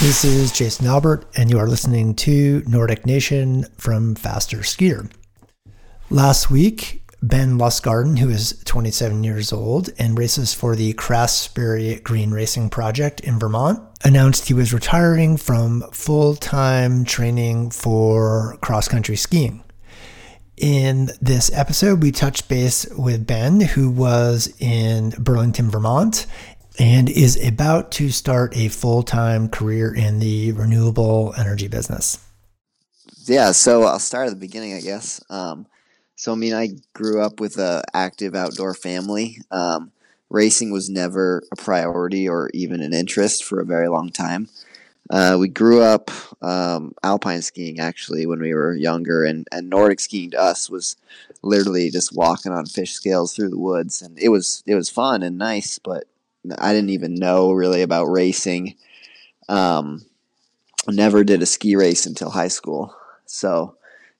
This is Jason Albert, and you are listening to Nordic Nation from Faster Skier. Last week, Ben Lustgarten, who is 27 years old and races for the Craftsbury Green Racing Project in Vermont, announced he was retiring from full time training for cross country skiing. In this episode, we touched base with Ben, who was in Burlington, Vermont, and is about to start a full time career in the renewable energy business. Yeah, so I'll start at the beginning, I guess. Um, so, I mean, I grew up with a active outdoor family. Um, racing was never a priority or even an interest for a very long time. Uh, we grew up um, alpine skiing actually when we were younger, and, and Nordic skiing to us was literally just walking on fish scales through the woods, and it was it was fun and nice. But I didn't even know really about racing. Um, never did a ski race until high school, so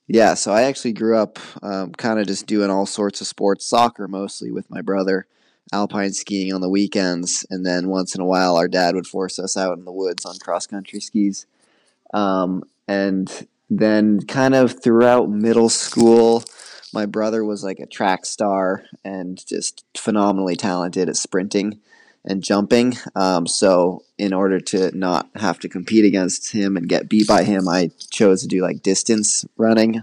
yeah, so I actually grew up um, kind of just doing all sorts of sports, soccer mostly with my brother, alpine skiing on the weekends, and then once in a while our dad would force us out in the woods on cross country skis. Um, and then kind of throughout middle school, my brother was like a track star and just phenomenally talented at sprinting and jumping. Um, so in order to not have to compete against him and get beat by him, I chose to do like distance running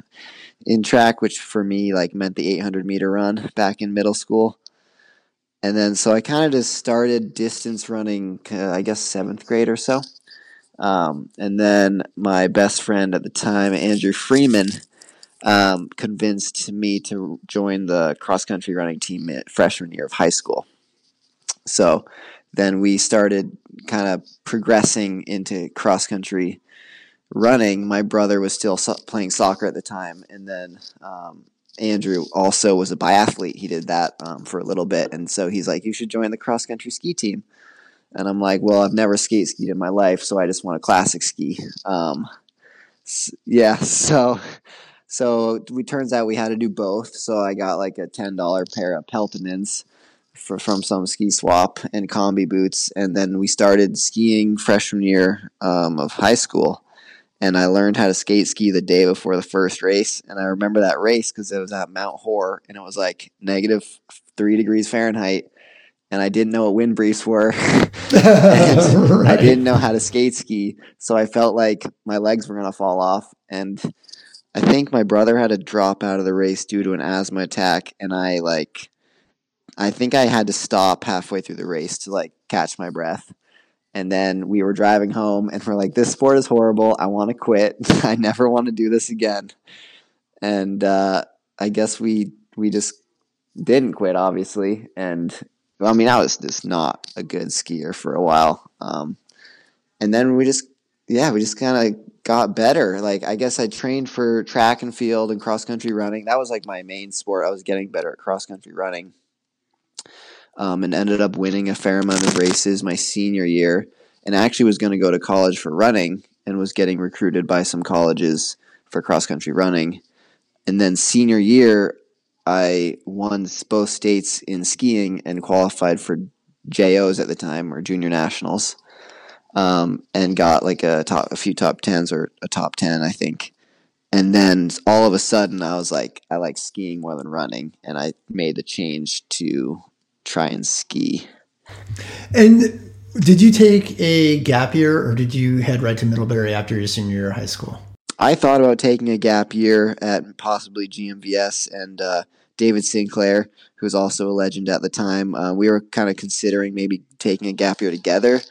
in track, which for me like meant the 800 meter run back in middle school. And then so I kind of just started distance running, uh, I guess seventh grade or so. Um, and then my best friend at the time, Andrew Freeman, um, convinced me to join the cross country running team freshman year of high school. So then we started kind of progressing into cross country running. My brother was still so- playing soccer at the time, and then um, Andrew also was a biathlete. He did that um, for a little bit, and so he's like, "You should join the cross country ski team." And I'm like, "Well, I've never skate skied in my life, so I just want a classic ski." Um, yeah, so so it turns out we had to do both. So I got like a ten dollar pair of Peltonens for, from some ski swap and combi boots. And then we started skiing freshman year um, of high school. And I learned how to skate ski the day before the first race. And I remember that race because it was at Mount Hor and it was like negative three degrees Fahrenheit. And I didn't know what wind briefs were. right. I didn't know how to skate ski. So I felt like my legs were going to fall off. And I think my brother had to drop out of the race due to an asthma attack. And I like I think I had to stop halfway through the race to like catch my breath. And then we were driving home and we're like, this sport is horrible. I want to quit. I never want to do this again. And uh, I guess we we just didn't quit, obviously. And I mean, I was just not a good skier for a while. Um, and then we just, yeah, we just kind of got better. Like, I guess I trained for track and field and cross country running. That was like my main sport. I was getting better at cross country running um, and ended up winning a fair amount of races my senior year. And actually was going to go to college for running and was getting recruited by some colleges for cross country running. And then senior year, I won both states in skiing and qualified for JOs at the time or junior nationals, um, and got like a top, a few top tens or a top ten, I think. And then all of a sudden, I was like, I like skiing more than running, and I made the change to try and ski. And did you take a gap year or did you head right to Middlebury after your senior year of high school? I thought about taking a gap year at possibly GMVS and uh, David Sinclair, who was also a legend at the time. Uh, we were kind of considering maybe taking a gap year together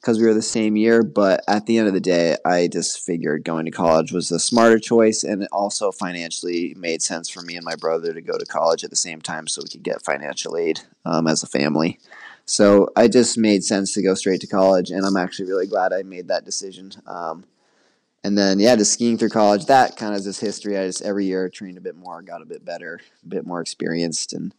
because we were the same year. But at the end of the day, I just figured going to college was a smarter choice, and it also financially made sense for me and my brother to go to college at the same time so we could get financial aid um, as a family. So I just made sense to go straight to college, and I'm actually really glad I made that decision. Um, and then yeah, just skiing through college. That kind of is history. I just every year trained a bit more, got a bit better, a bit more experienced, and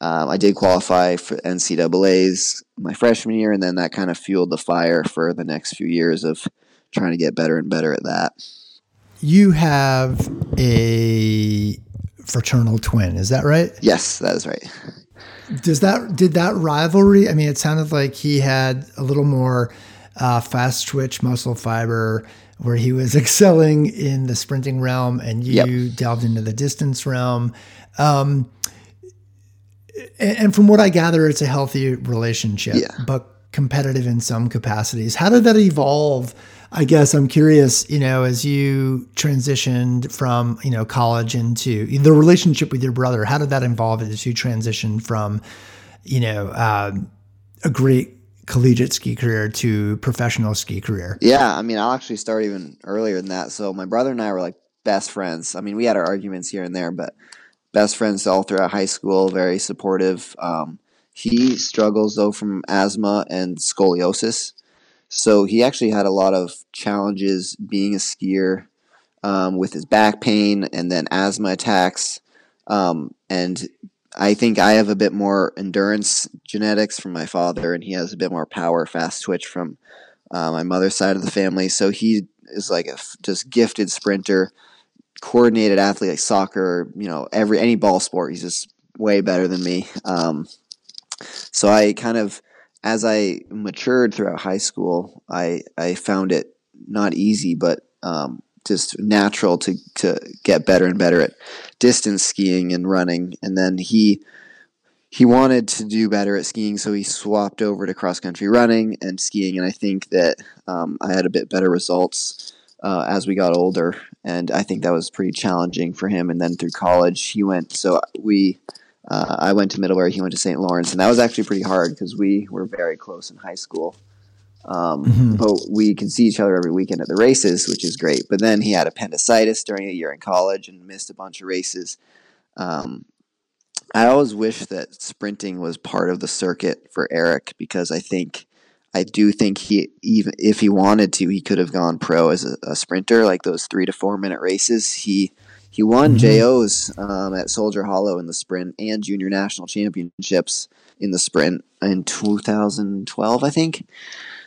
um, I did qualify for NCAA's my freshman year, and then that kind of fueled the fire for the next few years of trying to get better and better at that. You have a fraternal twin, is that right? Yes, that is right. Does that did that rivalry? I mean, it sounded like he had a little more uh, fast twitch muscle fiber, where he was excelling in the sprinting realm, and you yep. delved into the distance realm. Um, and, from what I gather, it's a healthy relationship, yeah. but competitive in some capacities. How did that evolve? I guess I'm curious, you know, as you transitioned from, you know, college into the relationship with your brother, how did that evolve as you transitioned from, you know, um, a great collegiate ski career to professional ski career? Yeah, I mean, I'll actually start even earlier than that. So my brother and I were like best friends. I mean, we had our arguments here and there, but best friends all throughout high school, very supportive. Um, he struggles though from asthma and scoliosis. So he actually had a lot of challenges being a skier um, with his back pain and then asthma attacks. Um, and I think I have a bit more endurance genetics from my father, and he has a bit more power, fast twitch from uh, my mother's side of the family. So he is like a f- just gifted sprinter, coordinated athlete, like soccer, you know, every any ball sport. He's just way better than me. Um, so I kind of as I matured throughout high school, I I found it not easy, but um, just natural to to get better and better at distance skiing and running. And then he he wanted to do better at skiing, so he swapped over to cross country running and skiing. And I think that um, I had a bit better results uh, as we got older, and I think that was pretty challenging for him. And then through college, he went. So we uh, I went to Middlebury, he went to St. Lawrence, and that was actually pretty hard because we were very close in high school. Um, mm-hmm. But we could see each other every weekend at the races, which is great. But then he had appendicitis during a year in college and missed a bunch of races. Um, I always wish that sprinting was part of the circuit for Eric because I think I do think he even if he wanted to, he could have gone pro as a, a sprinter, like those three to four minute races. He he won mm-hmm. JOs um, at Soldier Hollow in the sprint and junior national championships in the sprint in 2012, I think.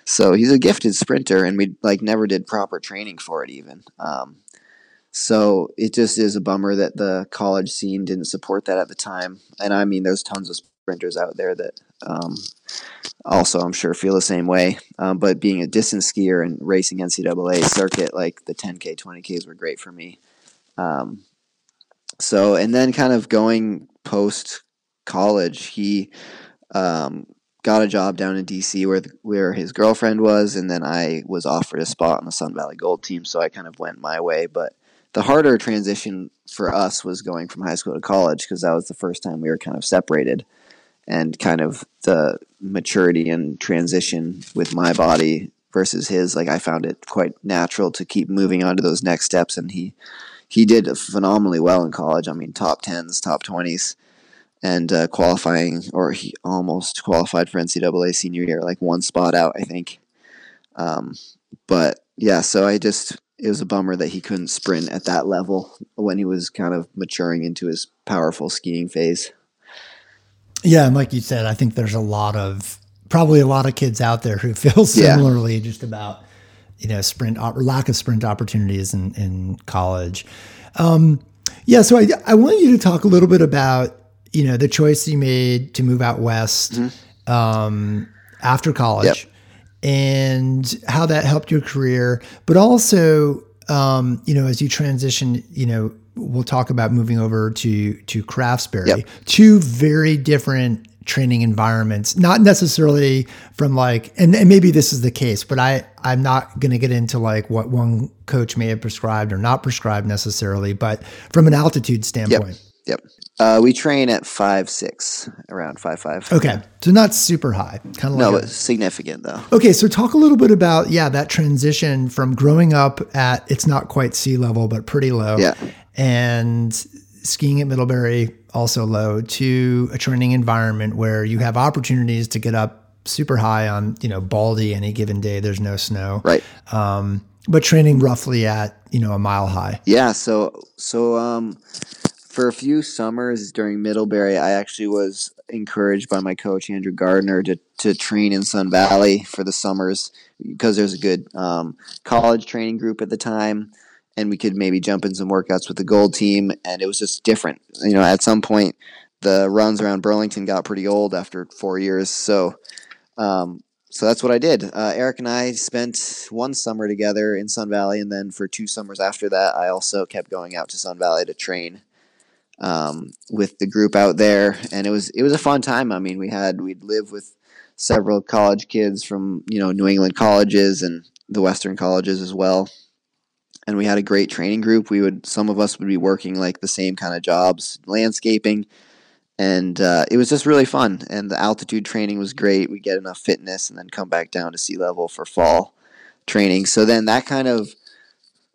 So he's a gifted sprinter, and we like never did proper training for it even. Um, so it just is a bummer that the college scene didn't support that at the time. And I mean, there's tons of sprinters out there that um, also, I'm sure, feel the same way. Um, but being a distance skier and racing NCAA circuit, like the 10K, 20Ks were great for me. Um, so, and then kind of going post college, he um, got a job down in DC where the, where his girlfriend was, and then I was offered a spot on the Sun Valley Gold team, so I kind of went my way. But the harder transition for us was going from high school to college because that was the first time we were kind of separated, and kind of the maturity and transition with my body versus his. Like I found it quite natural to keep moving on to those next steps, and he he did phenomenally well in college. I mean, top tens, top twenties, and uh, qualifying, or he almost qualified for NCAA senior year, like one spot out, I think. Um, but yeah, so I just it was a bummer that he couldn't sprint at that level when he was kind of maturing into his powerful skiing phase. Yeah, and like you said, I think there's a lot of probably a lot of kids out there who feel similarly yeah. just about you know sprint lack of sprint opportunities in in college. Um, yeah, so I I want you to talk a little bit about you know the choice you made to move out west mm-hmm. um, after college. Yep. And how that helped your career, but also, um, you know, as you transition, you know, we'll talk about moving over to to Craftsbury, yep. two very different training environments not necessarily from like and, and maybe this is the case but i i'm not going to get into like what one coach may have prescribed or not prescribed necessarily but from an altitude standpoint yep, yep. Uh, we train at five six around five five. Okay so not super high kind of no like a, significant though. Okay so talk a little bit about yeah that transition from growing up at it's not quite sea level but pretty low yeah. and skiing at middlebury also low to a training environment where you have opportunities to get up super high on you know baldy any given day there's no snow. Right. Um, but training roughly at you know a mile high. Yeah so so um for a few summers during middlebury i actually was encouraged by my coach andrew gardner to, to train in sun valley for the summers because there's a good um, college training group at the time and we could maybe jump in some workouts with the gold team and it was just different you know at some point the runs around Burlington got pretty old after four years. So, um, so that's what I did. Uh, Eric and I spent one summer together in Sun Valley, and then for two summers after that, I also kept going out to Sun Valley to train um, with the group out there, and it was it was a fun time. I mean, we had we'd live with several college kids from you know New England colleges and the Western colleges as well, and we had a great training group. We would some of us would be working like the same kind of jobs, landscaping and uh, it was just really fun. And the altitude training was great. We get enough fitness, and then come back down to sea level for fall training. So then that kind of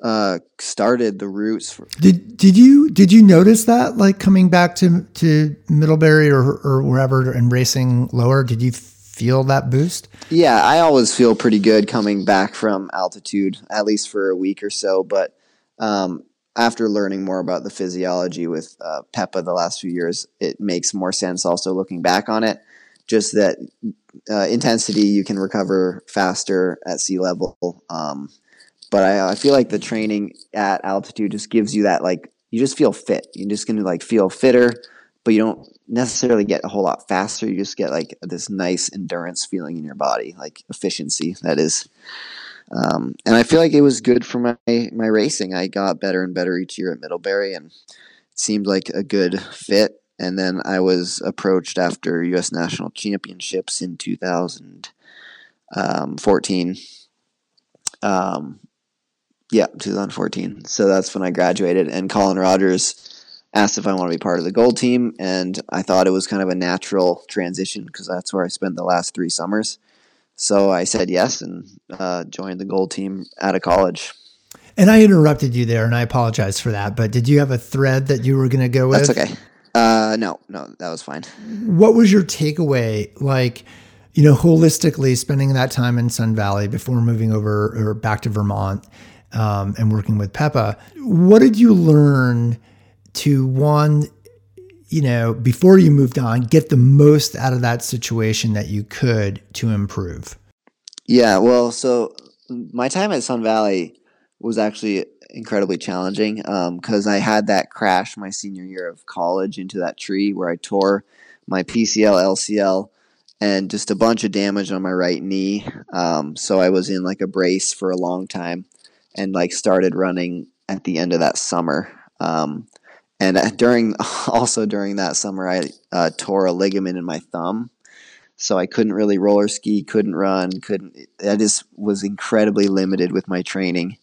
uh, started the roots. For- did did you did you notice that like coming back to to Middlebury or or wherever and racing lower? Did you feel that boost? Yeah, I always feel pretty good coming back from altitude, at least for a week or so. But um, after learning more about the physiology with uh, Pepa the last few years, it makes more sense also looking back on it. Just that uh, intensity, you can recover faster at sea level. Um, but I, I, feel like the training at altitude just gives you that, like, you just feel fit. You're just going to, like, feel fitter, but you don't necessarily get a whole lot faster. You just get, like, this nice endurance feeling in your body, like efficiency, that is. Um, and I feel like it was good for my my racing. I got better and better each year at Middlebury, and it seemed like a good fit. And then I was approached after U.S. National Championships in 2014. Um, um, yeah, 2014. So that's when I graduated, and Colin Rogers asked if I want to be part of the gold team, and I thought it was kind of a natural transition because that's where I spent the last three summers. So I said yes and uh, joined the gold team out of college. And I interrupted you there, and I apologize for that. But did you have a thread that you were going to go with? That's okay. Uh, no, no, that was fine. What was your takeaway? Like, you know, holistically spending that time in Sun Valley before moving over or back to Vermont um, and working with Pepa. What did you learn to one you know, before you moved on, get the most out of that situation that you could to improve? Yeah, well, so my time at Sun Valley was actually incredibly challenging because um, I had that crash my senior year of college into that tree where I tore my PCL, LCL, and just a bunch of damage on my right knee. Um, so I was in like a brace for a long time and like started running at the end of that summer. Um, and uh, during also during that summer, I uh, tore a ligament in my thumb, so I couldn't really roller ski, couldn't run, couldn't. I just was incredibly limited with my training.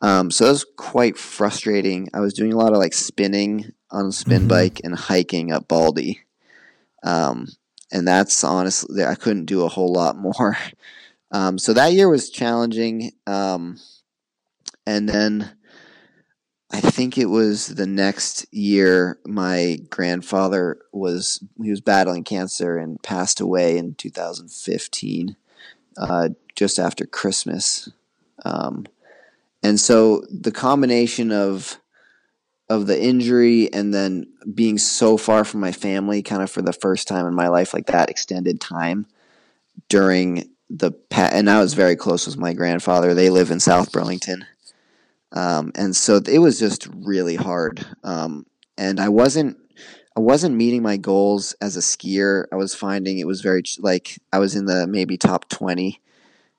Um, so it was quite frustrating. I was doing a lot of like spinning on a spin mm-hmm. bike and hiking up Baldy. Um, and that's honestly, I couldn't do a whole lot more. Um, so that year was challenging. Um, and then I think it was the next year my grandfather was he was battling cancer and passed away in 2015, uh, just after Christmas. Um, and so the combination of of the injury and then being so far from my family, kind of for the first time in my life, like that extended time during the pa- and I was very close with my grandfather. They live in South Burlington um, and so it was just really hard. Um, and I wasn't I wasn't meeting my goals as a skier. I was finding it was very like I was in the maybe top twenty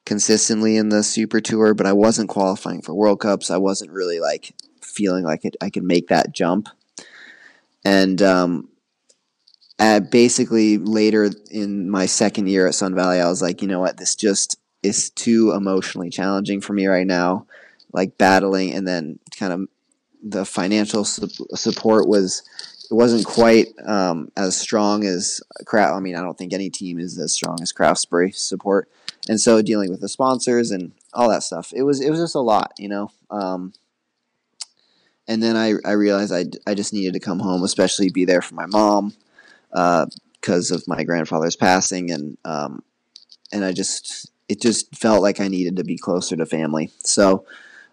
consistently in the super tour, but I wasn't qualifying for World Cups. I wasn't really like feeling like it, I could make that jump. And um, at basically later in my second year at Sun Valley, I was like, you know what, this just is too emotionally challenging for me right now like battling, and then kind of the financial su- support was it wasn't quite um, as strong as Craft. I mean, I don't think any team is as strong as Craftsbury support, and so dealing with the sponsors and all that stuff, it was it was just a lot, you know. Um, and then I, I realized I, I just needed to come home, especially be there for my mom because uh, of my grandfather's passing, and um, and I just it just felt like I needed to be closer to family. So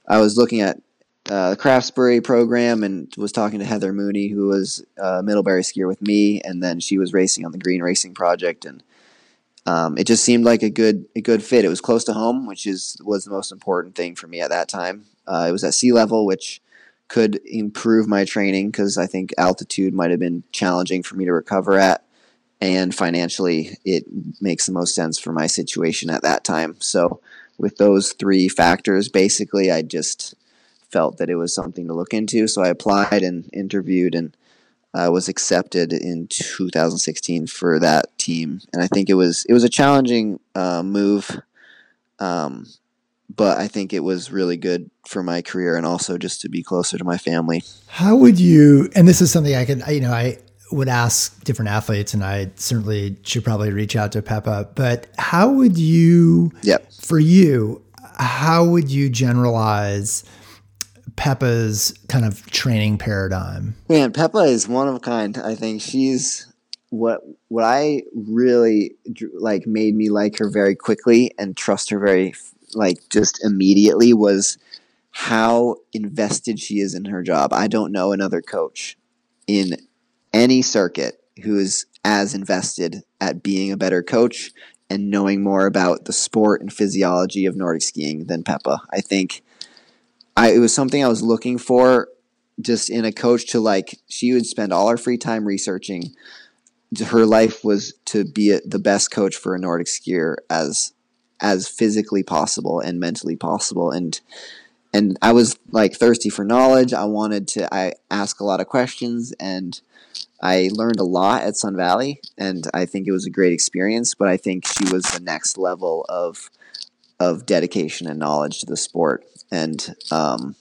I was looking at uh, the Craftsbury program and was talking to Heather Mooney, who was a Middlebury skier with me, and then she was racing on the Green Racing Project, and um, it just seemed like a good a good fit. It was close to home, which is was the most important thing for me at that time. Uh, it was at sea level, which could improve my training because I think altitude might have been challenging for me to recover at. And financially, it makes the most sense for my situation at that time. So, with those three factors, basically, I just felt that it was something to look into. So, I applied and interviewed and uh, was accepted in 2016 for that team. And I think it was it was a challenging uh, move. Um, but I think it was really good for my career and also just to be closer to my family. How would you, and this is something I could, you know, I would ask different athletes and I certainly should probably reach out to Pepa, but how would you, yep. for you, how would you generalize Pepa's kind of training paradigm? Man, Pepa is one of a kind. I think she's what what I really like made me like her very quickly and trust her very like just immediately was how invested she is in her job. I don't know another coach in any circuit who is as invested at being a better coach and knowing more about the sport and physiology of Nordic skiing than Pepa. I think I, it was something I was looking for just in a coach to like she would spend all her free time researching her life was to be a, the best coach for a Nordic skier as as physically possible and mentally possible and and I was like thirsty for knowledge. I wanted to I ask a lot of questions and I learned a lot at Sun Valley and I think it was a great experience, but I think she was the next level of of dedication and knowledge to the sport. And um,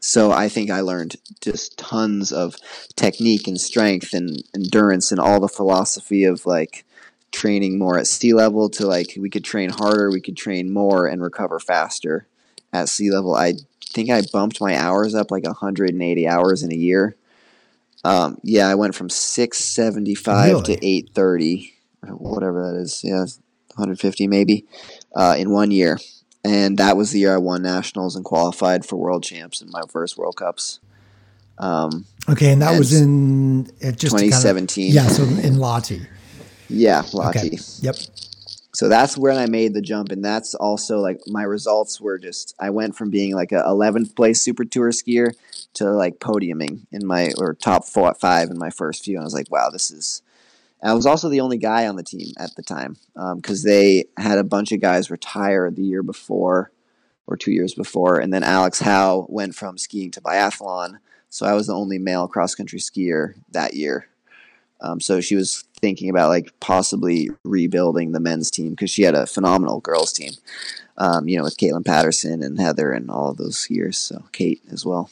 so I think I learned just tons of technique and strength and endurance and all the philosophy of like training more at sea level to like we could train harder, we could train more and recover faster at sea level. I think I bumped my hours up like 180 hours in a year. Um, yeah, I went from 675 really? to 830, whatever that is. Yeah, 150 maybe uh, in one year. And that was the year I won nationals and qualified for world champs in my first World Cups. Um, okay, and that and was in just 2017. Kind of, yeah, so in Lahti. Yeah, Lahti. Okay. Yep. So that's when I made the jump, and that's also like my results were just I went from being like a 11th place Super Tour skier to like podiuming in my or top four, five in my first few. And I was like, wow, this is. I was also the only guy on the team at the time because um, they had a bunch of guys retire the year before or two years before, and then Alex Howe went from skiing to biathlon. So I was the only male cross country skier that year um, so she was thinking about like possibly rebuilding the men's team because she had a phenomenal girls team. Um, you know, with Caitlin Patterson and Heather and all of those years. So Kate as well.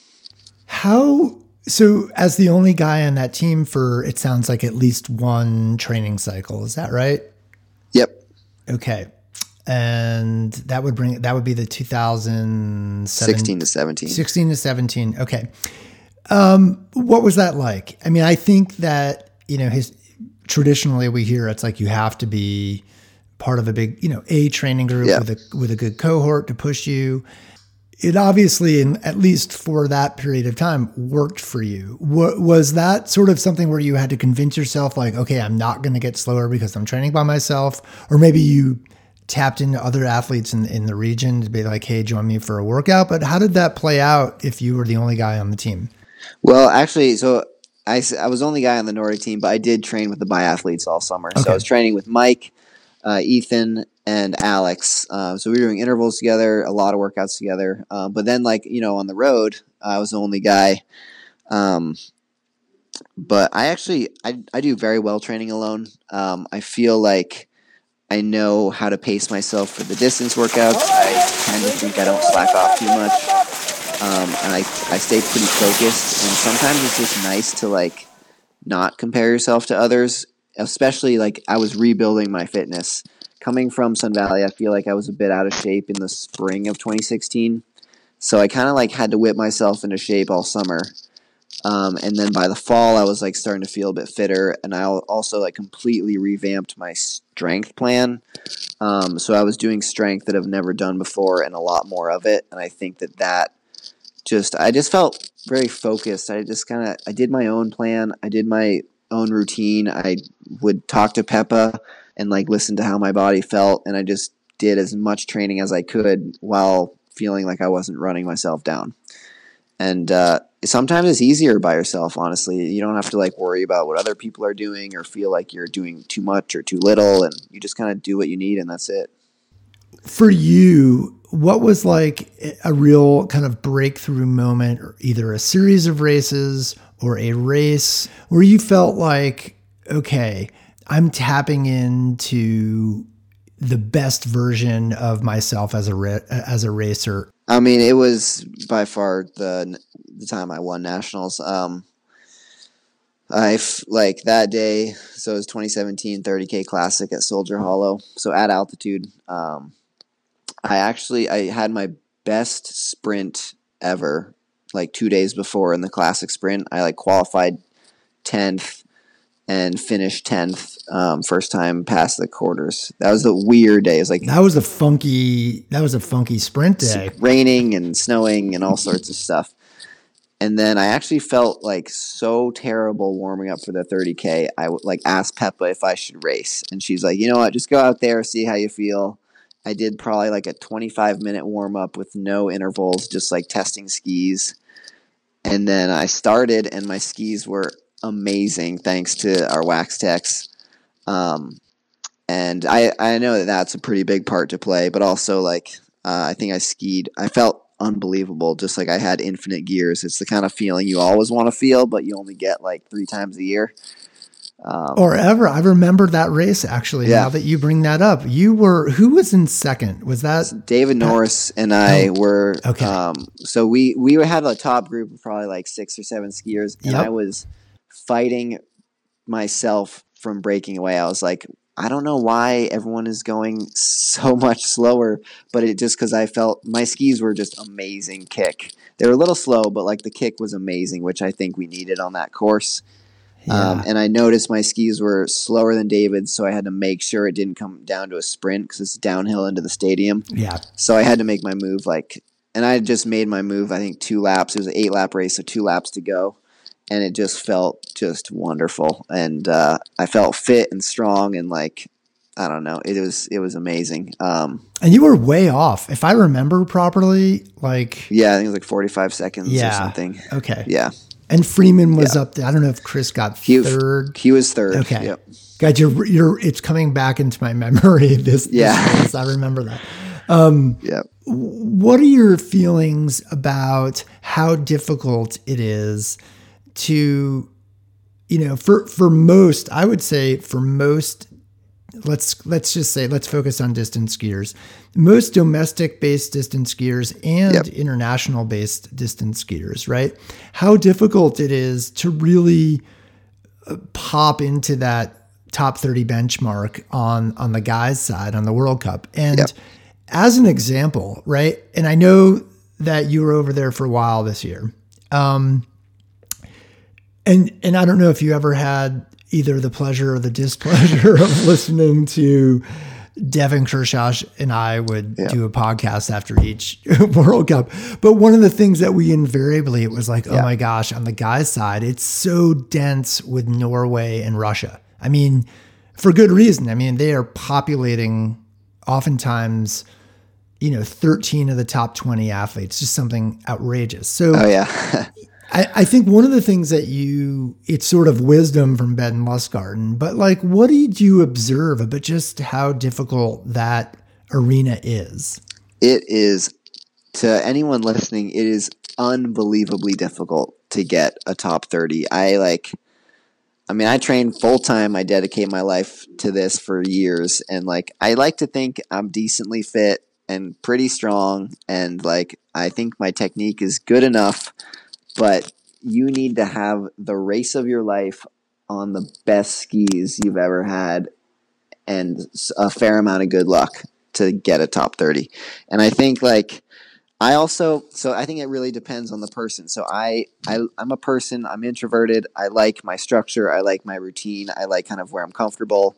How so? As the only guy on that team for it sounds like at least one training cycle. Is that right? Yep. Okay. And that would bring that would be the 2016 to 17. 16 to 17. Okay. Um, what was that like? I mean, I think that you know, his traditionally we hear it's like you have to be part of a big, you know, a training group yeah. with a with a good cohort to push you. It obviously, in at least for that period of time, worked for you. What, was that sort of something where you had to convince yourself, like, okay, I'm not going to get slower because I'm training by myself, or maybe you tapped into other athletes in in the region to be like, hey, join me for a workout. But how did that play out if you were the only guy on the team? Well, actually, so I, I was only guy on the Nordic team, but I did train with the biathletes all summer. Okay. So I was training with Mike, uh, Ethan, and Alex. Uh, so we were doing intervals together, a lot of workouts together. Uh, but then, like you know, on the road, I was the only guy. Um, but I actually I, I do very well training alone. Um, I feel like I know how to pace myself for the distance workouts. I tend to think I don't slack off too much um, and I, I stay pretty focused. And sometimes it's just nice to like not compare yourself to others, especially like I was rebuilding my fitness. Coming from Sun Valley, I feel like I was a bit out of shape in the spring of 2016. So I kind of like had to whip myself into shape all summer. Um, and then by the fall, I was like starting to feel a bit fitter, and I also like completely revamped my strength plan. Um, so I was doing strength that I've never done before, and a lot more of it. And I think that that just I just felt very focused. I just kind of I did my own plan. I did my own routine. I would talk to Pepa and like listen to how my body felt, and I just did as much training as I could while feeling like I wasn't running myself down. and uh, sometimes it's easier by yourself. Honestly, you don't have to like worry about what other people are doing or feel like you're doing too much or too little, and you just kind of do what you need, and that's it. For you, what was like a real kind of breakthrough moment, or either a series of races or a race where you felt like, okay, I'm tapping into the best version of myself as a ra- as a racer? I mean, it was by far the the time I won nationals. Um, I like that day. So it was 2017 30k classic at Soldier Hollow. So at altitude, um, I actually I had my best sprint ever. Like two days before in the classic sprint, I like qualified tenth and finished tenth um, first time past the quarters. That was a weird day. It was like that was a funky that was a funky sprint day. Raining and snowing and all sorts of stuff. And then I actually felt like so terrible warming up for the 30k. I like asked Pepa if I should race, and she's like, "You know what? Just go out there, see how you feel." I did probably like a 25 minute warm up with no intervals, just like testing skis. And then I started, and my skis were amazing thanks to our wax techs. Um, and I, I know that that's a pretty big part to play, but also like uh, I think I skied. I felt unbelievable, just like I had infinite gears. It's the kind of feeling you always want to feel, but you only get like three times a year. Um, or ever. I remember that race actually. Yeah. Now that you bring that up, you were who was in second? Was that David Norris and I oh, were? Okay. Um, so we we had a top group of probably like six or seven skiers, and yep. I was fighting myself from breaking away. I was like, I don't know why everyone is going so much slower, but it just because I felt my skis were just amazing kick. They were a little slow, but like the kick was amazing, which I think we needed on that course. Yeah. Um, and I noticed my skis were slower than David's, so I had to make sure it didn't come down to a sprint because it's downhill into the stadium. Yeah. So I had to make my move like, and I just made my move. I think two laps. It was an eight lap race, so two laps to go, and it just felt just wonderful. And uh, I felt fit and strong, and like I don't know, it was it was amazing. Um, and you were way off, if I remember properly. Like yeah, I think it was like forty five seconds yeah. or something. Okay. Yeah. And Freeman was yeah. up there. I don't know if Kris got he, third. He was third. Okay. Yep. God, you're you're it's coming back into my memory. This, yeah, this I remember that. Um, yeah. What are your feelings about how difficult it is to, you know, for for most, I would say for most let's let's just say let's focus on distance skiers. Most domestic based distance skiers and yep. international based distance skiers, right? How difficult it is to really uh, pop into that top 30 benchmark on on the guys side on the World Cup. And yep. as an example, right? And I know that you were over there for a while this year. Um and and I don't know if you ever had either the pleasure or the displeasure of listening to Devon Kershaw and I would yeah. do a podcast after each World Cup. But one of the things that we invariably, it was like, oh my gosh, on the guys' side, it's so dense with Norway and Russia. I mean, for good reason. I mean, they are populating oftentimes, you know, 13 of the top 20 athletes, just something outrageous. So, oh, yeah. I, I, think one of the things that you, it's sort of wisdom from Ben Lustgarten, but like, what did you observe about just how difficult that arena is? It is, to anyone listening, it is unbelievably difficult to get a top 30. I like, I mean, I train full time. I dedicate my life to this for years. And like, I like to think I'm decently fit and pretty strong. And like, I think my technique is good enough but you need to have the race of your life on the best skis you've ever had and a fair amount of good luck to get a top 30. And I think like I also so I think it really depends on the person. So I, I I'm a person, I'm introverted. I like my structure, I like my routine, I like kind of where I'm comfortable.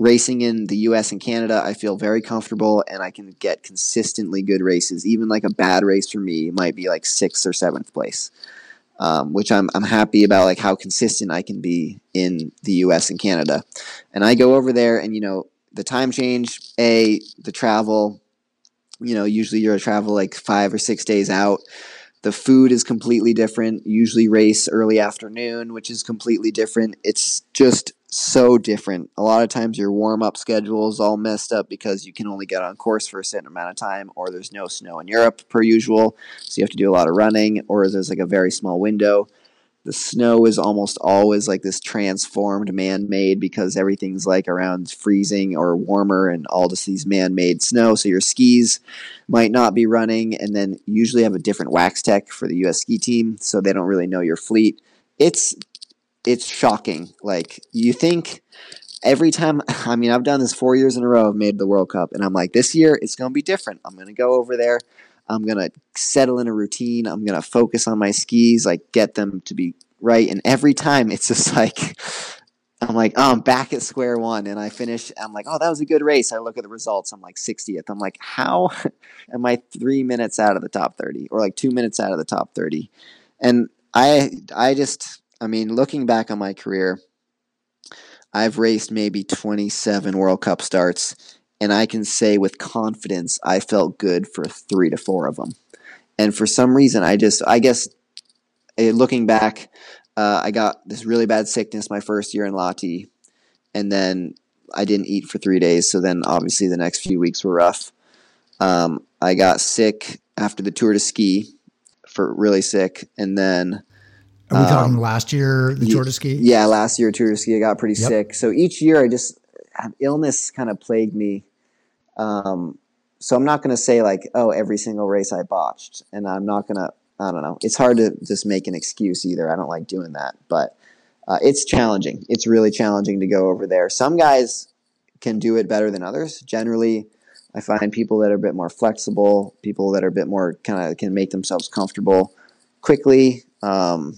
Racing in the US and Canada, I feel very comfortable and I can get consistently good races. Even like a bad race for me might be like sixth or seventh place um, which I'm, I'm happy about like how consistent I can be in the US and Canada. And I go over there and, you know, the time change, A, the travel, you know, usually you're a travel like five or six days out. the food is completely different. Usually race early afternoon, which is completely different. It's just so different. A lot of times your warm up schedule is all messed up because you can only get on course for a certain amount of time, or there's no snow in Europe per usual, so you have to do a lot of running, or there's like a very small window. The snow is almost always like this transformed man made because everything's like around freezing or warmer and all just these man made snow. So your skis might not be running, and then usually have a different wax tech for the US ski team, so they don't really know your fleet. It's it's shocking. Like you think every time I mean I've done this 4 years in a row I've made the World Cup and I'm like this year it's going to be different. I'm going to go over there. I'm going to settle in a routine. I'm going to focus on my skis, like get them to be right and every time it's just like I'm like, oh, I'm back at square one, and I finish. I'm like, oh, that was a good race. I look at the results. I'm like 60th. I'm like, how am I three minutes out of the top 30, or like two minutes out of the top 30? And I, I just, I mean, looking back on my career, I've raced maybe 27 World Cup starts, and I can say with confidence I felt good for three to four of them. And for some reason, I just, I guess, eh, looking back, uh, I got this really bad sickness my first year in Lahti, and then I didn't eat for three days. So then, obviously, the next few weeks were rough. Um, I got sick after the Tour de Ski, for really sick, and then are we talking um, last year, the Tour de Ski? Yeah, last year, Tour de Ski, I got pretty yep. sick. So each year, I just, have illness kind of plagued me. Um, so I'm not going to say, like, oh, every single race I botched. And I'm not going to, I don't know. It's hard to just make an excuse either. I don't like doing that. But uh, it's challenging. It's really challenging to go over there. Some guys can do it better than others. Generally, I find people that are a bit more flexible, people that are a bit more kind of can make themselves comfortable quickly. Um,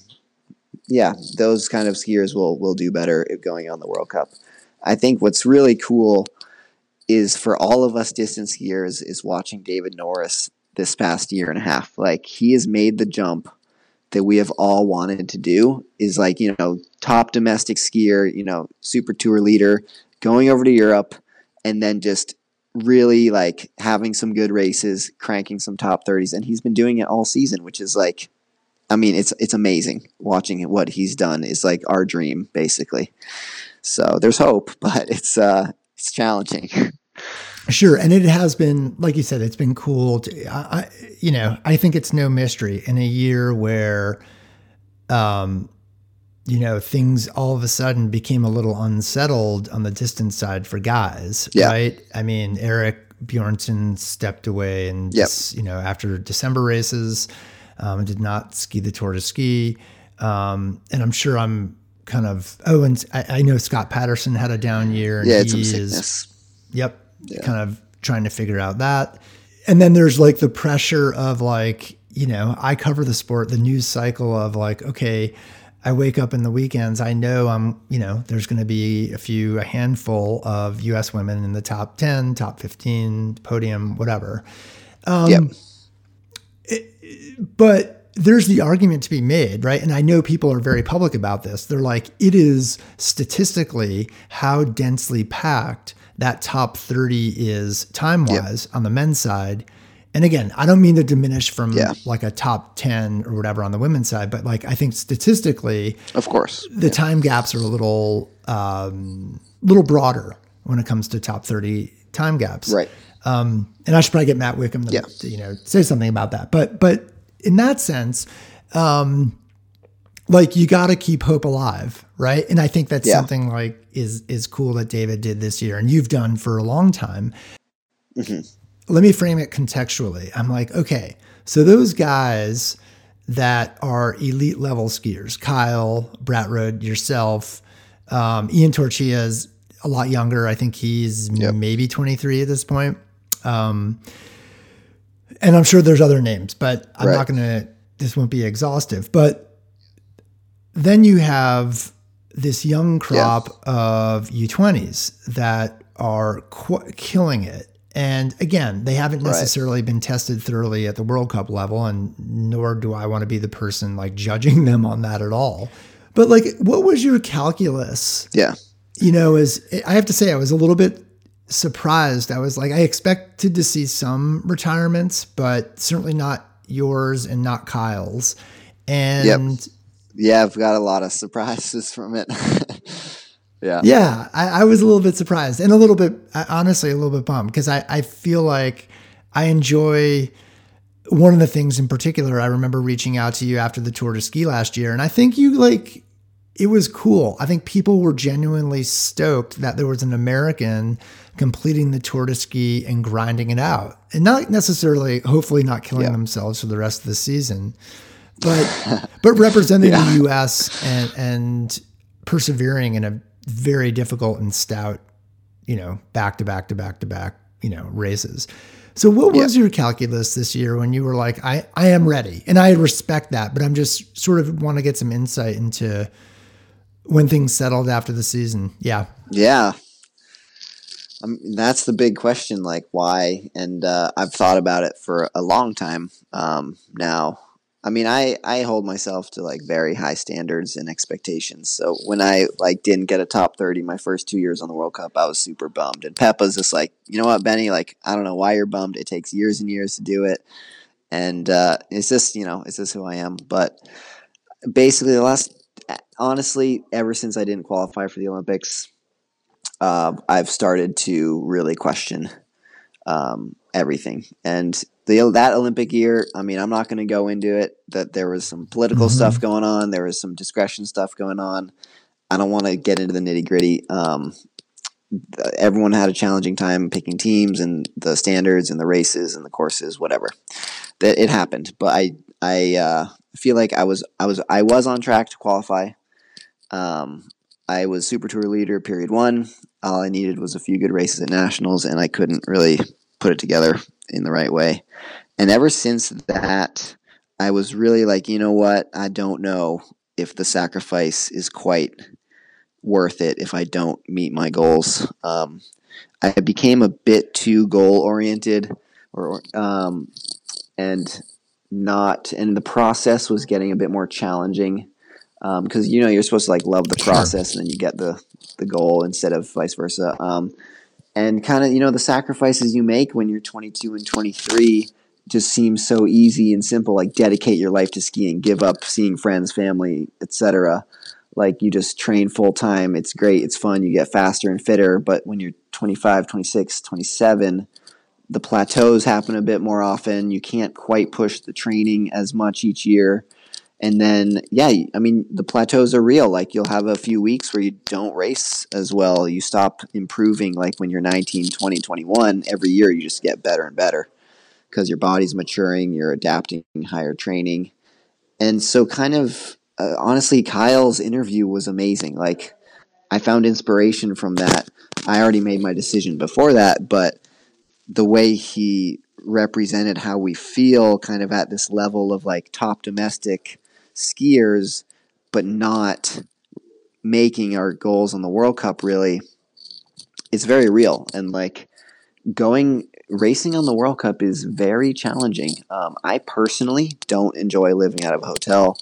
yeah, those kind of skiers will will do better going on the World Cup. I think what's really cool is for all of us distance skiers is watching David Norris this past year and a half. Like he has made the jump that we have all wanted to do is like, you know, top domestic skier, you know, super tour leader, going over to Europe and then just really like having some good races, cranking some top 30s and he's been doing it all season, which is like I mean, it's it's amazing watching what he's done. Is like our dream, basically. So there's hope, but it's uh, it's challenging. Sure, and it has been, like you said, it's been cool. To, I, you know, I think it's no mystery in a year where, um, you know, things all of a sudden became a little unsettled on the distance side for guys, yeah. right? I mean, Erik Bjornsen stepped away, and yep. you know, after December races, um, did not ski the Tour de Ski. Um, and I'm sure I'm kind of, oh, and I, I know Scott Patterson had a down year. And yeah, he is, yep, yeah. kind of trying to figure out that. And then there's like the pressure of like, you know, I cover the sport, the news cycle of like, okay, I wake up in the weekends. I know I'm, you know, there's going to be a few, a handful of U.S. women in the top 10, top 15, podium, whatever. Um, yep but there's the argument to be made, right? And I know people are very public about this. They're like, it is statistically how densely packed that top 30 is time wise yep. on the men's side. And again, I don't mean to diminish from yeah. like a top 10 or whatever on the women's side, but like I think statistically, of course, the yeah. time gaps are a little, um, little broader when it comes to top 30 time gaps. Right. Um, and I should probably get Matt Whitcomb to, yeah. to, you know, say something about that. But, but in that sense, um, like you got to keep hope alive, right? And I think that's yeah. something like is is cool that David did this year, and you've done for a long time. Mm-hmm. Let me frame it contextually. I'm like, okay, so those guys that are elite level skiers, Kyle, Bratrud, yourself, um, Ian Torchia is a lot younger. I think he's yep. maybe 23 at this point. Um, and I'm sure there's other names, but I'm right. not going to, this won't be exhaustive. But then you have this young crop yeah. of U20s that are qu- killing it. And again, they haven't necessarily right. been tested thoroughly at the World Cup level, and nor do I want to be the person like judging them on that at all. But like, what was your calculus? Yeah. You know, as I have to say, I was a little bit surprised. I was like, I expected to see some retirements, but certainly not yours and not Kyle's. And yep. yeah, I've got a lot of surprises from it. yeah. Yeah. I, I, was a little bit surprised and a little bit, honestly, a little bit bummed because I, I feel like I enjoy one of the things in particular. I remember reaching out to you after the Tour de Ski last year, and I think you like, it was cool. I think people were genuinely stoked that there was an American completing the Tour de Ski and grinding it out, and not necessarily, hopefully, not killing yeah. themselves for the rest of the season, but but representing yeah. the U.S. and and persevering in a very difficult and stout, you know, back to back to back to back, you know, races. So what was your calculus this year when you were like, I, I am ready? And I respect that, but I'm just sort of want to get some insight into when things settled after the season. Yeah. Yeah. Um, that's the big question, like why? And uh, I've thought about it for a long time um, now. I mean, I, I hold myself to like very high standards and expectations. So when I like didn't get a top 30 my first two years on the World Cup, I was super bummed. And Pepa's just like, you know what, Benny, like, I don't know why you're bummed. It takes years and years to do it. And uh, it's just, you know, it's just who I am. But basically the last, honestly, ever since I didn't qualify for the Olympics, uh, I've started to really question um, everything. And the that Olympic year, I mean, I'm not going to go into it. That there was some political mm-hmm. stuff going on, there was some discretion stuff going on. I don't want to get into the nitty gritty. Um, everyone had a challenging time picking teams and the standards and the races and the courses, whatever. That it happened, but I I uh, feel like I was I was I was on track to qualify. Um, I was Super Tour leader period one. All I needed was a few good races at nationals, and I couldn't really put it together in the right way. And ever since that, I was really like, you know what? I don't know if the sacrifice is quite worth it if I don't meet my goals. Um, I became a bit too goal oriented, or um, and not, and the process was getting a bit more challenging because um, you know you're supposed to like love the process and then you get the the goal instead of vice versa. Um, and kind of you know the sacrifices you make when you're 22 and 23 just seems so easy and simple like dedicate your life to skiing give up seeing friends family etc like you just train full time it's great it's fun you get faster and fitter but when you're 25 26 27 the plateaus happen a bit more often you can't quite push the training as much each year and then yeah i mean the plateaus are real. Like you'll have a few weeks where you don't race as well. You stop improving like when you're 19 20 21 every year you just get better and better because your body's maturing you're adapting higher training. And so kind of uh, honestly kyle's interview was amazing. Like i found inspiration from that. I already made my decision before that but the way he represented how we feel kind of at this level of like top domestic skiers, but not making our goals on the World Cup really, it's very real. And like going racing on the World Cup is very challenging. Um, I personally don't enjoy living out of a hotel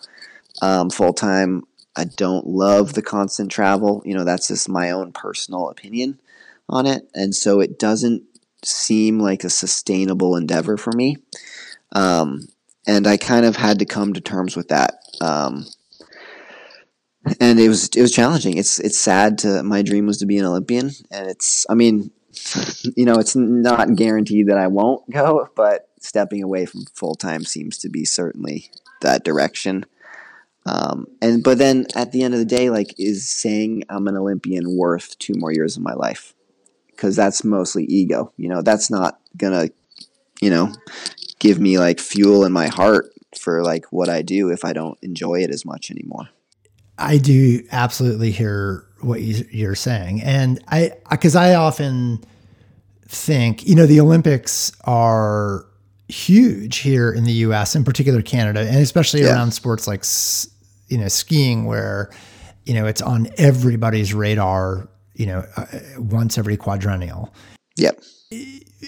um, full time. I don't love the constant travel. You know, that's just my own personal opinion on it. And so it doesn't seem like a sustainable endeavor for me. Um, and I kind of had to come to terms with that. Um, and it was it was challenging. It's it's sad to my dream was to be an Olympian, and it's I mean, you know, it's not guaranteed that I won't go, but stepping away from full time seems to be certainly that direction. Um, and but then at the end of the day, like, is saying I'm an Olympian worth two more years of my life? Because that's mostly ego. You know, that's not gonna, you know, give me like fuel in my heart for like what I do if I don't enjoy it as much anymore. I do absolutely hear what you're saying. And I, because I often think, you know, the Olympics are huge here in the US, in particular Canada, and especially yeah. around sports like, you know, skiing, where, you know, it's on everybody's radar, you know, uh, once every quadrennial. Yep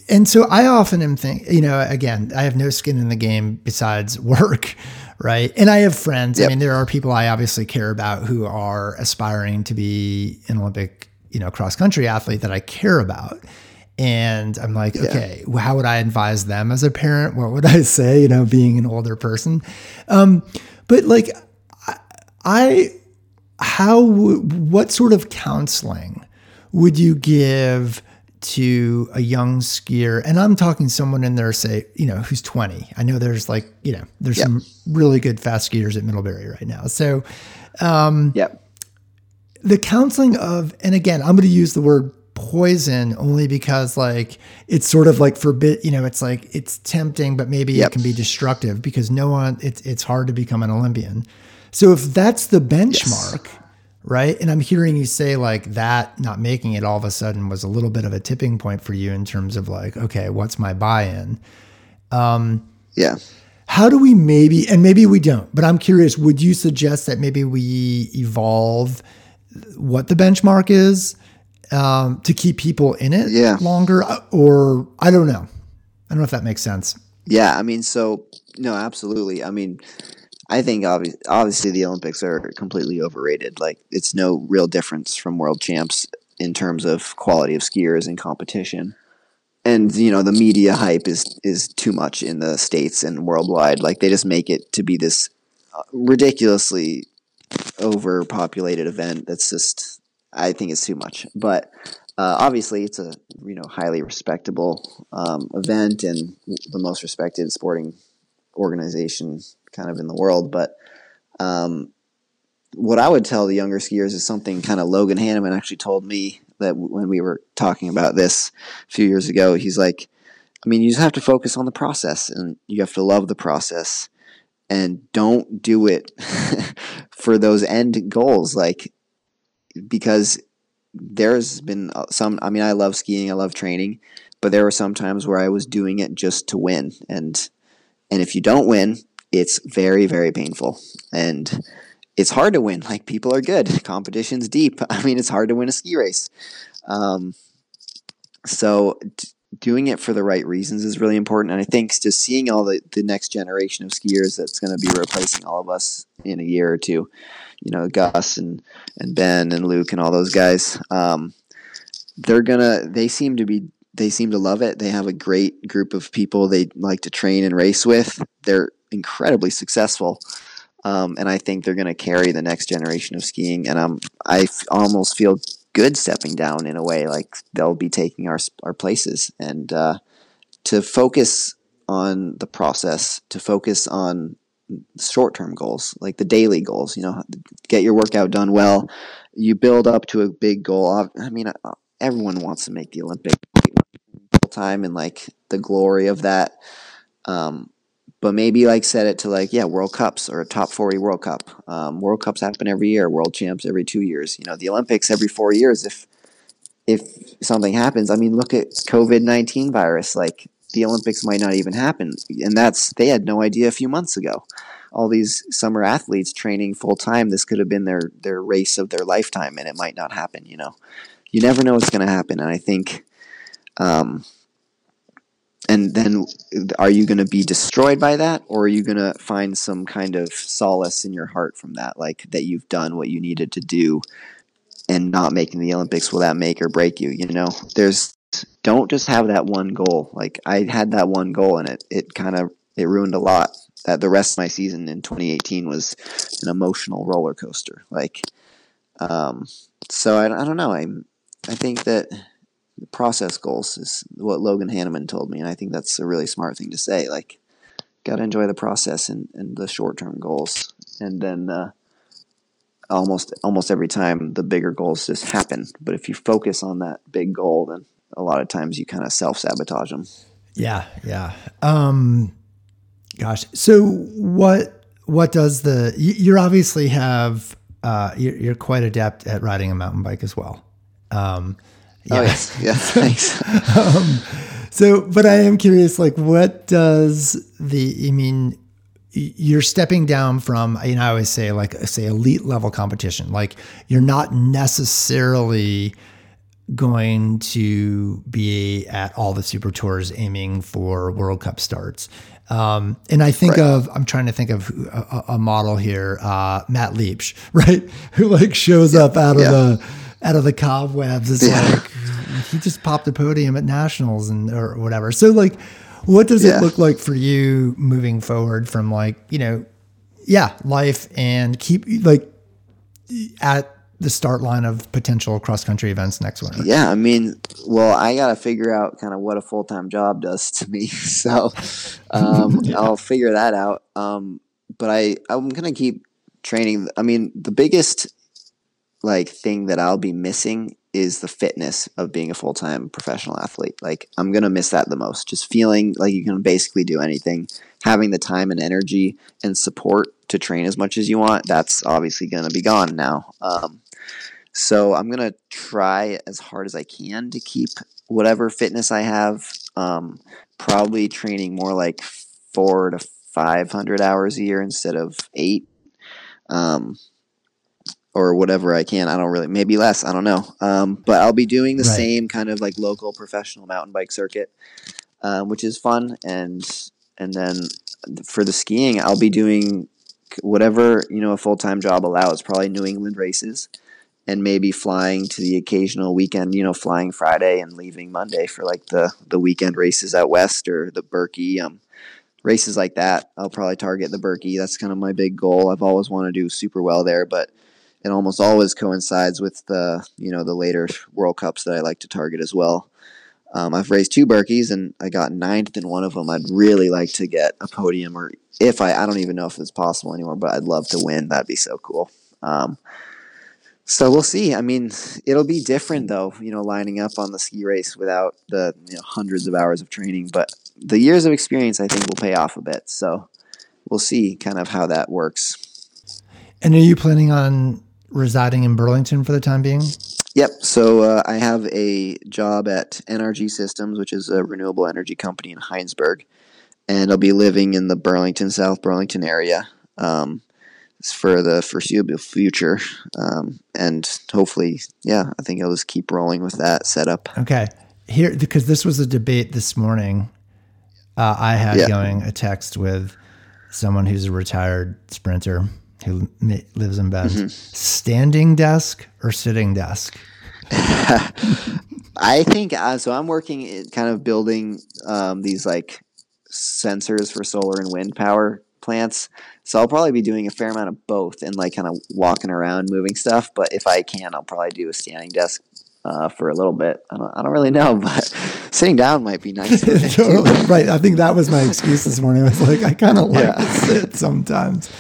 and so I often am think, you know, again, I have no skin in the game besides work, right? And I have friends. Yep. I mean, there are people I obviously care about who are aspiring to be an Olympic, you know, cross country athlete that I care about. And I'm like, yeah. okay, well, how would I advise them as a parent? What would I say, you know, being an older person? Um, but like, I, I how, what sort of counseling would you give to a young skier and i'm talking someone in there say you know who's 20 i know there's like you know there's yep. some really good fast skiers at middlebury right now. So um yep. the counseling of and again i'm going to use the word poison only because like it's sort of like forbid you know it's like it's tempting but maybe yep. it can be destructive because no one it's it's hard to become an olympian. So if that's the benchmark yes right? And I'm hearing you say like that not making it all of a sudden was a little bit of a tipping point for you in terms of like, okay, what's my buy-in? Um, yeah. How do we maybe, and maybe we don't, but I'm curious, would you suggest that maybe we evolve what the benchmark is um, to keep people in it yeah. longer? Or I don't know. I don't know if that makes sense. Yeah. I mean, so, no, absolutely. I mean, I think obvi- obviously the Olympics are completely overrated. Like it's no real difference from world champs in terms of quality of skiers and competition. And you know the media hype is is too much in the states and worldwide. Like they just make it to be this uh, ridiculously overpopulated event. That's just I think it's too much. But uh, obviously it's a you know highly respectable um, event and the most respected sporting organization kind of in the world. But um, what I would tell the younger skiers is something kind of Logan Hanneman actually told me that when we were talking about this a few years ago. He's like, I mean, you just have to focus on the process and you have to love the process and don't do it for those end goals. Like, because there's been uh, some, I mean, I love skiing, I love training, but there were some times where I was doing it just to win. And, and if you don't win, it's very very painful. And it's hard to win. Like people are good. Competition's deep. I mean it's hard to win a ski race. Um, so d- doing it for the right reasons is really important. And i think just seeing all the, the next generation of skiers that's going to be replacing all of us in a year or two you know gus and, and ben and luke and all those guys um, they're gonna they seem to be they seem to love it. They have a great group of people they like to train and race with. They're incredibly successful. Um, and I think they're going to carry the next generation of skiing. And I'm, I f- almost feel good stepping down in a way, like they'll be taking our our places. And uh, to focus on the process, to focus on short term goals, like the daily goals. You know, get your workout done well. You build up to a big goal. I mean, uh, everyone wants to make the Olympic full time and like the glory of that. Um, but maybe like set it to like yeah world cups or a top 40 world cup. Um, world cups happen every year world champs every two years. You know the olympics every four years if if something happens. I mean look at covid-19 virus like the olympics might not even happen. And that's they had no idea a few months ago. All these summer athletes training full time this could have been their their race of their lifetime and it might not happen you know? You never know what's going to happen and i think um, and then are you going to be destroyed by that or are you going to find some kind of solace in your heart from that like that you've done what you needed to do and not making the olympics will that make or break you you know? There's don't just have that one goal. Like i had that one goal and it it kind of it ruined a lot. That the rest of my season in 2018 was an emotional roller coaster. Like um so i, I don't know. I i think that process goals is what Logan Hanneman told me, and I think that's a really smart thing to say. Like, got to enjoy the process and, and the short term goals, and then uh, almost almost every time the bigger goals just happen. But if you focus on that big goal, then a lot of times you kind of self sabotage them. Yeah, yeah. Um, gosh, so what what does the you, obviously have uh, you're, you're quite adept at riding a mountain bike as well. Um, yeah. Oh yes, yeah. Thanks. um, so, but I am curious, like, what does the? I mean, you're stepping down from. You know, I always say, like, say, elite level competition. Like, you're not necessarily going to be at all the super tours aiming for World Cup starts. Um, and I think right. of, I'm trying to think of a, a model here, uh, Matt Liebsch, right? Who like shows up out of yeah. the, out of the cobwebs. It's yeah. like he just popped the podium at nationals and or whatever. So like, what does Yeah. it look like for you moving forward from like you know, yeah, life and keep like at the start line of potential cross country events next winter? Yeah, I mean, well, I got to figure out kind of what a full time job does to me. So um, I'll figure that out. Um, but I, I'm to keep training. I mean, the biggest like thing that I'll be missing is the fitness of being a full time professional athlete. Like, I'm to miss that the most. Just feeling like you can basically do anything, having the time and energy and support to train as much as you want. That's obviously to be gone now. Um, so I'm gonna try as hard as I can to keep whatever fitness I have. Um, probably training more like four to five hundred hours a year instead of eight, um, or whatever I can. I don't really, maybe less. I don't know. Um, but I'll be doing the Right. same kind of like local professional mountain bike circuit, um, which is fun. And and then for the skiing, I'll be doing whatever you know a full time job allows. Probably New England races and maybe flying to the occasional weekend, you know, flying Friday and leaving Monday for like the the weekend races out west or the Birkie um races like that. I'll probably target the Birkie. That's kind of my big goal. I've always wanted to do super well there, but it almost always coincides with the you know the later World Cups that I like to target as well. Um, I've raised two Birkies and I got ninth in one of them. I'd really like to get a podium, or if I, I don't even know if it's possible anymore, but I'd love to win. That'd be so cool. Um, so we'll see. I mean, it'll be different though, you know, lining up on the ski race without the you know, hundreds of hours of training. But the years of experience, I think, will pay off a bit. So we'll see kind of how that works. And are you planning on residing in Burlington for the time being? Yep. So uh, I have a job at NRG Systems, which is a renewable energy company in Hinesburg, and I'll be living in the Burlington, South Burlington area um, for the foreseeable future. Um, and hopefully, yeah, I think I'll just keep rolling with that setup. Okay. Here, because this was a debate this morning, uh, I had Yeah. going a text with someone who's a retired sprinter who lives in bed. Mm-hmm. Standing desk or sitting desk? I think uh, so. I'm working kind of building um, these like sensors for solar and wind power plants. So I'll probably be doing a fair amount of both and like kind of walking around, moving stuff. But if I can, I'll probably do a standing desk uh, for a little bit. I don't, I don't really know, but sitting down might be nice. totally. Right. I think that was my excuse this morning. I was like, I kind of like Yeah. to sit sometimes.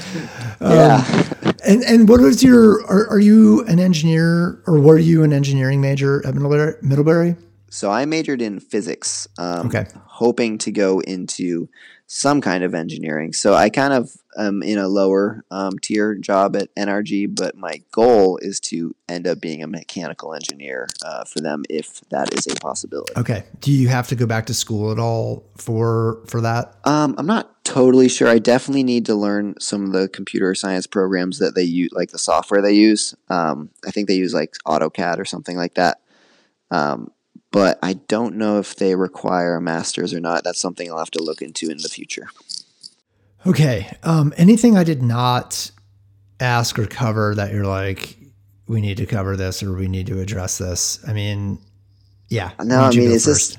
Yeah. And and what was your? Are, are you an engineer or were you an engineering major at Middlebury? Middlebury? So I majored in physics, um, Okay. hoping to go into some kind of engineering. So I kind of am in a lower um, tier job at NRG, but my goal is to end up being a mechanical engineer uh, for them if that is a possibility. Okay. Do you have to go back to school at all for for that? Um, I'm not totally sure. I definitely need to learn some of the computer science programs that they use, like the software they use. Um, I think they use like AutoCAD or something like that. Um, but I don't know if they require a master's or not. That's something I'll have to look into in the future. Okay. Um, anything I did not ask or cover that you're like, we need to cover this or we need to address this? I mean, yeah. No, I mean it's first? just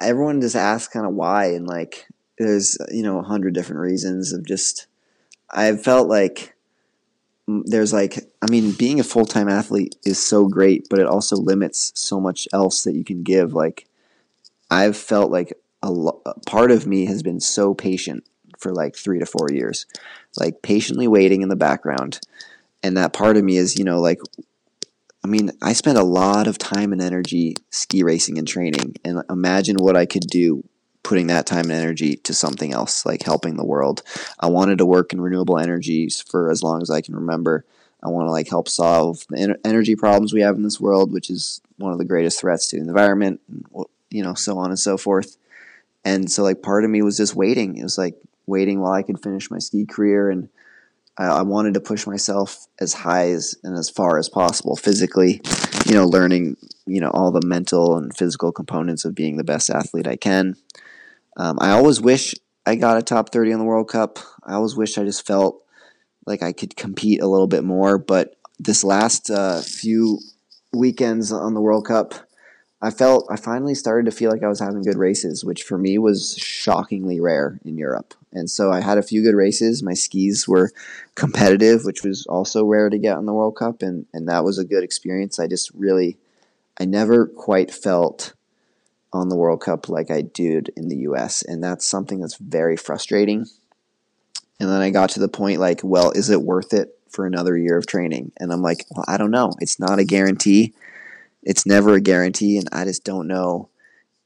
everyone just asks kind of why, and like there's you know a hundred different reasons of just I've felt like there's like I mean being a full time athlete is so great, but it also limits so much else that you can give. Like I've felt like a, lo- part of me has been so patient for like three to four years, like patiently waiting in the background, and that part of me is you know like I mean, I spent a lot of time and energy ski racing and training, and imagine what I could do putting that time and energy to something else, like helping the world. I wanted to work in renewable energies for as long as I can remember. I want to like help solve the en- energy problems we have in this world, which is one of the greatest threats to the environment, and, you know, so on and so forth. And so, like, part of me was just waiting. It was like waiting while I could finish my ski career and I, I wanted to push myself as high as and as far as possible physically, you know, learning, you know, all the mental and physical components of being the best athlete I can. Um, I always wish I got a top 30 in the World Cup. I always wish I just felt like I could compete a little bit more. But this last uh, few weekends on the World Cup, I felt I finally started to feel like I was having good races, which for me was shockingly rare in Europe. And so I had a few good races. My skis were competitive, which was also rare to get in the World Cup, and and that was a good experience. I just really, I never quite felt on the World Cup like I did in the U.S., and that's something that's very frustrating. And then I got to the point like, well, is it worth it for another year of training? And I'm like, well, I don't know. It's not a guarantee. It's never a guarantee, and I just don't know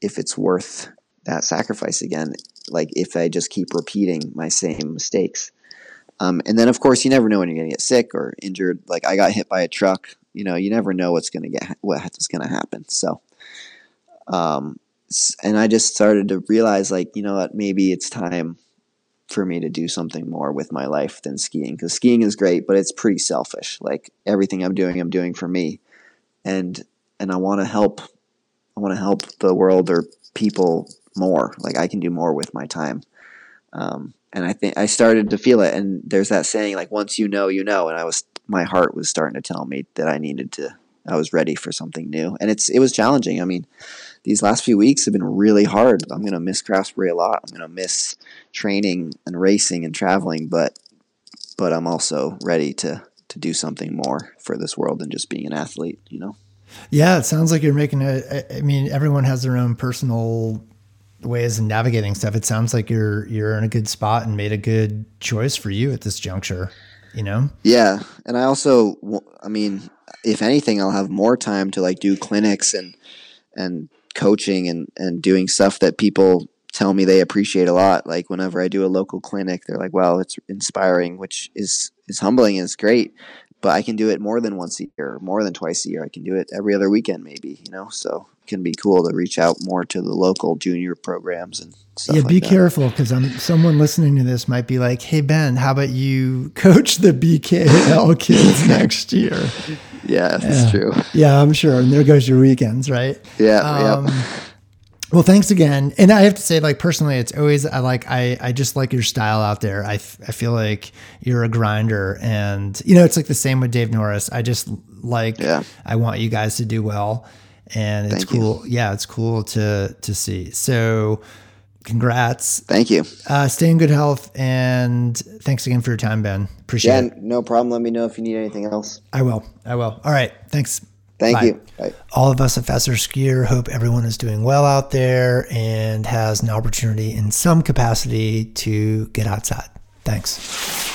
if it's worth that sacrifice again. Like if I just keep repeating my same mistakes. Um, and then of course you never know when you're gonna get sick or injured. Like I got hit by a truck. You know, you never know what's gonna get what's gonna happen. So, um, and I just started to realize like you know what maybe it's time for me to do something more with my life than skiing because skiing is great, but it's pretty selfish. Like everything I'm doing, I'm doing for me, and and I want to help. I want to help the world or people more. Like I can do more with my time. Um, and I think I started to feel it. And there's that saying, like once you know, you know. And I was, my heart was starting to tell me that I needed to. I was ready for something new, and it's it was challenging. I mean, these last few weeks have been really hard. I'm gonna miss Craftsbury a lot. I'm gonna miss training and racing and traveling, but but I'm also ready to to do something more for this world than just being an athlete. You know. Yeah, it sounds like you're making a. I mean, everyone has their own personal ways of navigating stuff. It sounds like you're you're in a good spot and made a good choice for you at this juncture. You know. Yeah, and I also, I mean, if anything, I'll have more time to like do clinics and and coaching and and doing stuff that people tell me they appreciate a lot. Like whenever I do a local clinic, they're like, "Wow, it's inspiring," which is is humbling and it's great but I can do it more than once a year, more than twice a year. I can do it every other weekend, maybe, you know, so it can be cool to reach out more to the local junior programs and stuff. Yeah, like be that. careful because I'm someone listening to this might be like, "Hey Ben, how about you coach the BKL kids next year?" Yeah, that's yeah. true. Yeah, I'm sure. And there goes your weekends, right? Yeah. Um. Well, thanks again. And I have to say, like personally, it's always I like I I just like your style out there. I I feel like you're a grinder, and you know it's like the same with Dave Norris. I just like Yeah. I want you guys to do well, and it's Thank you. cool. Yeah, it's cool to to see. So, congrats. Thank you. Uh, stay in good health, and thanks again for your time, Ben. Appreciate Yeah, it. no problem. Let me know if you need anything else. I will. I will. All right. Thanks. Thank Bye. you. Bye. all of us at FasterSkier hope everyone is doing well out there and has an opportunity in some capacity to get outside. Thanks.